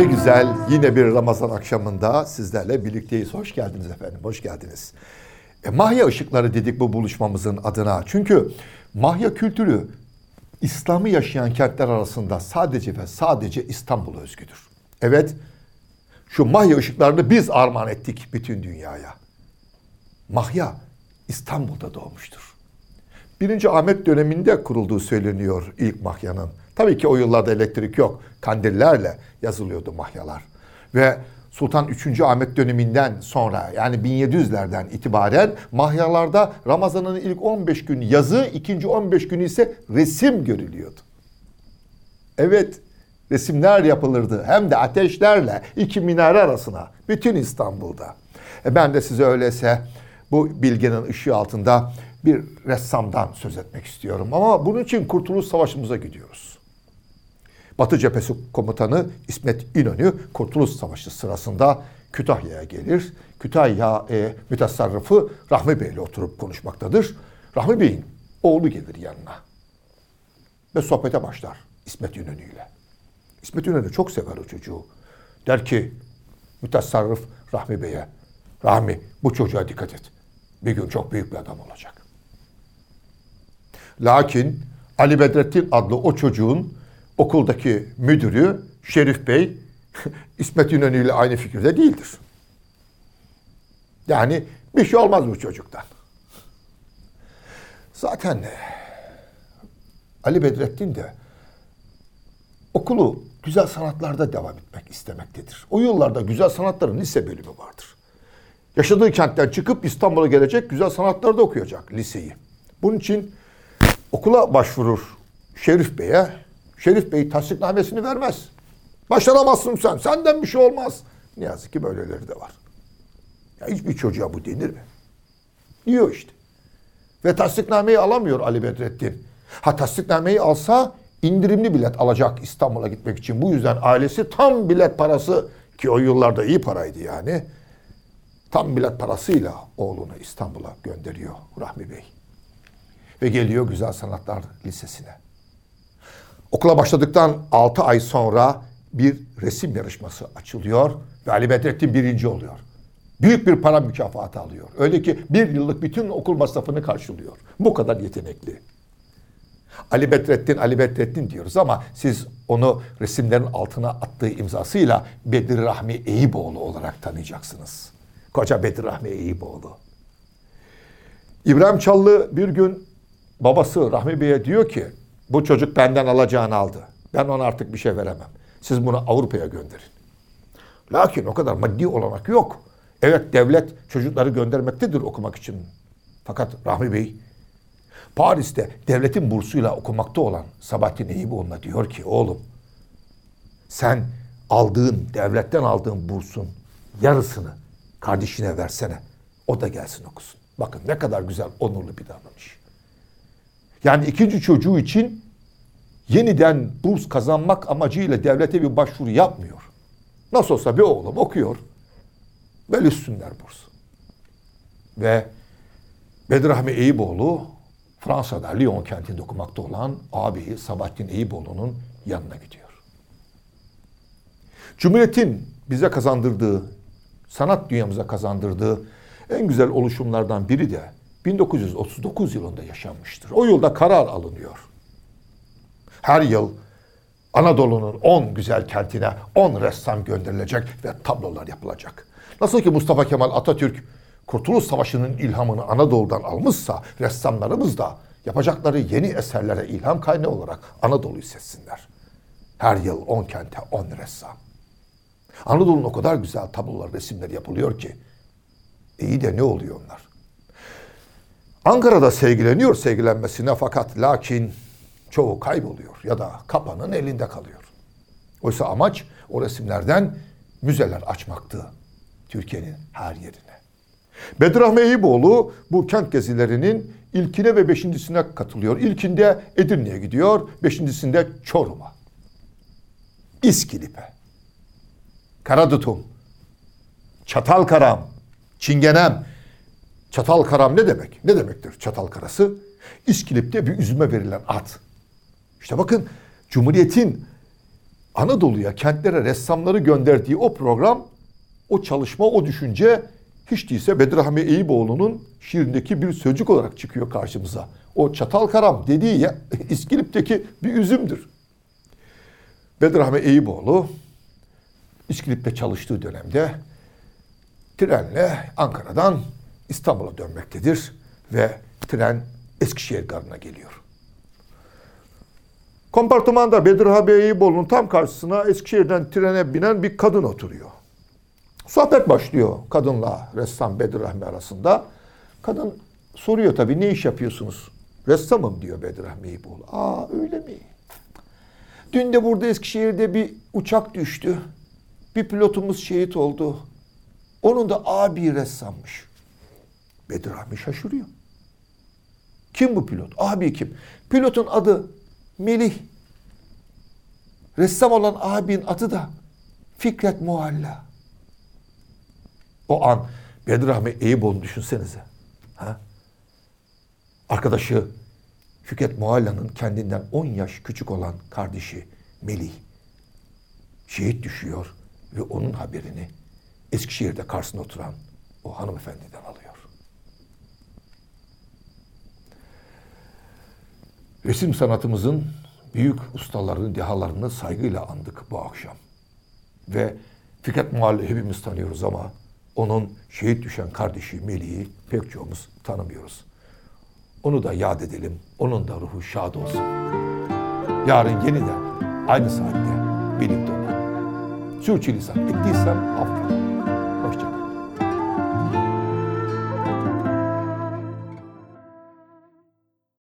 Ne güzel yine bir Ramazan akşamında sizlerle birlikteyiz. Hoş geldiniz efendim, hoş geldiniz. E, Mahya ışıkları dedik bu buluşmamızın adına. Çünkü Mahya kültürü İslam'ı yaşayan kentler arasında sadece ve sadece İstanbul'a özgüdür. Evet, şu Mahya ışıklarını biz armağan ettik bütün dünyaya. Mahya İstanbul'da doğmuştur. Birinci Ahmet döneminde kurulduğu söyleniyor ilk Mahya'nın. Tabii ki o yıllarda elektrik yok. Kandillerle yazılıyordu mahyalar. Ve Sultan 3. Ahmet döneminden sonra yani 1700'lerden itibaren mahyalarda Ramazan'ın ilk 15 gün yazı, ikinci 15 günü ise resim görülüyordu. Evet, resimler yapılırdı. Hem de ateşlerle iki minare arasına. Bütün İstanbul'da. E ben de size öyleyse bu bilgenin ışığı altında bir ressamdan söz etmek istiyorum. Ama bunun için Kurtuluş Savaşı'mıza gidiyoruz. Batı Cephesi Komutanı İsmet İnönü Kurtuluş Savaşı sırasında Kütahya'ya gelir. Kütahya e, mütasarrıfı Rahmi Bey ile oturup konuşmaktadır. Rahmi Bey'in oğlu gelir yanına. Ve sohbete başlar İsmet İnönü ile. İsmet İnönü çok sever o çocuğu. Der ki mütasarrıf Rahmi Bey'e Rahmi bu çocuğa dikkat et. Bir gün çok büyük bir adam olacak. Lakin Ali Bedrettin adlı o çocuğun okuldaki müdürü Şerif Bey İsmet İnönü ile aynı fikirde değildir. Yani bir şey olmaz bu çocuktan. Zaten Ali Bedrettin de okulu güzel sanatlarda devam etmek istemektedir. O yıllarda güzel sanatların lise bölümü vardır. Yaşadığı kentten çıkıp İstanbul'a gelecek güzel sanatlarda okuyacak liseyi. Bunun için okula başvurur Şerif Bey'e. Şerif Bey tasdiknamesini vermez. Başaramazsın sen. Senden bir şey olmaz. Ne yazık ki böyleleri de var. Ya hiçbir çocuğa bu denir mi? Diyor işte. Ve tasdiknameyi alamıyor Ali Bedrettin. Ha tasdiknameyi alsa indirimli bilet alacak İstanbul'a gitmek için. Bu yüzden ailesi tam bilet parası ki o yıllarda iyi paraydı yani. Tam bilet parasıyla oğlunu İstanbul'a gönderiyor Rahmi Bey. Ve geliyor Güzel Sanatlar Lisesi'ne. Okula başladıktan 6 ay sonra bir resim yarışması açılıyor ve Ali Bedrettin birinci oluyor. Büyük bir para mükafatı alıyor. Öyle ki bir yıllık bütün okul masrafını karşılıyor. Bu kadar yetenekli. Ali Bedrettin, Ali Bedrettin diyoruz ama siz onu resimlerin altına attığı imzasıyla Bedir Rahmi Eyüboğlu olarak tanıyacaksınız. Koca Bedir Rahmi Eyüboğlu. İbrahim Çallı bir gün babası Rahmi Bey'e diyor ki bu çocuk benden alacağını aldı. Ben ona artık bir şey veremem. Siz bunu Avrupa'ya gönderin. Lakin o kadar maddi olanak yok. Evet devlet çocukları göndermektedir okumak için. Fakat Rahmi Bey Paris'te devletin bursuyla okumakta olan Sabahattin Eyüboğlu'na diyor ki oğlum sen aldığın devletten aldığın bursun yarısını kardeşine versene. O da gelsin okusun. Bakın ne kadar güzel onurlu bir davranış. Yani ikinci çocuğu için yeniden burs kazanmak amacıyla devlete bir başvuru yapmıyor. Nasıl olsa bir oğlum okuyor. Bölüşsünler burs. Ve Bedrahmi Eyüboğlu Fransa'da Lyon kentinde okumakta olan ağabeyi Sabahattin Eyüboğlu'nun yanına gidiyor. Cumhuriyet'in bize kazandırdığı, sanat dünyamıza kazandırdığı en güzel oluşumlardan biri de 1939 yılında yaşanmıştır. O yılda karar alınıyor. Her yıl Anadolu'nun 10 güzel kentine 10 ressam gönderilecek ve tablolar yapılacak. Nasıl ki Mustafa Kemal Atatürk Kurtuluş Savaşı'nın ilhamını Anadolu'dan almışsa ressamlarımız da yapacakları yeni eserlere ilham kaynağı olarak Anadolu'yu seçsinler. Her yıl 10 kente 10 ressam. Anadolu'nun o kadar güzel tablolar, resimler yapılıyor ki iyi de ne oluyor onlar? Ankara'da sevgileniyor sevgilenmesine fakat lakin çoğu kayboluyor ya da kapanın elinde kalıyor. Oysa amaç o resimlerden müzeler açmaktı Türkiye'nin her yerine. Bedrahmi Eyüboğlu bu kent gezilerinin ilkine ve beşincisine katılıyor. İlkinde Edirne'ye gidiyor, beşincisinde Çorum'a. İskilip'e, Karadutum, Çatalkaram, Çingenem, Çatal karam ne demek? Ne demektir çatal karası? İskilip'te bir üzüme verilen at. İşte bakın Cumhuriyet'in Anadolu'ya, kentlere ressamları gönderdiği o program, o çalışma, o düşünce hiç değilse Bedirahmi Eyüboğlu'nun şiirindeki bir sözcük olarak çıkıyor karşımıza. O çatal karam dediği ya İskilip'teki bir üzümdür. Bedirahmi Eyüboğlu İskilip'te çalıştığı dönemde trenle Ankara'dan İstanbul'a dönmektedir ve tren Eskişehir garına geliyor. Kompartımanda Bedirha Eyüboğlu'nun tam karşısına Eskişehir'den trene binen bir kadın oturuyor. Sohbet başlıyor kadınla ressam Bedir Rahmi arasında. Kadın soruyor tabii ne iş yapıyorsunuz? Ressamım diyor Bedir Rahmi Eyüboğlu. Aa öyle mi? Dün de burada Eskişehir'de bir uçak düştü. Bir pilotumuz şehit oldu. Onun da abi ressammış. Bedir Rahmi şaşırıyor. Kim bu pilot? Abi kim? Pilotun adı Melih. Ressam olan abinin adı da Fikret Mualla. O an Bedrahmi Eyüboğlu'nu düşünsenize. Ha? Arkadaşı Fikret Mualla'nın kendinden 10 yaş küçük olan kardeşi Melih şehit düşüyor ve onun haberini Eskişehir'de karşısında oturan o hanımefendiden alıyor. Resim sanatımızın büyük ustalarını, dehalarını saygıyla andık bu akşam. Ve Fikret Muhalli hepimiz tanıyoruz ama onun şehit düşen kardeşi Melih'i pek çoğumuz tanımıyoruz. Onu da yad edelim. Onun da ruhu şad olsun. Yarın yeniden aynı saatte birlikte olalım. Sürçülisan ettiysem affet.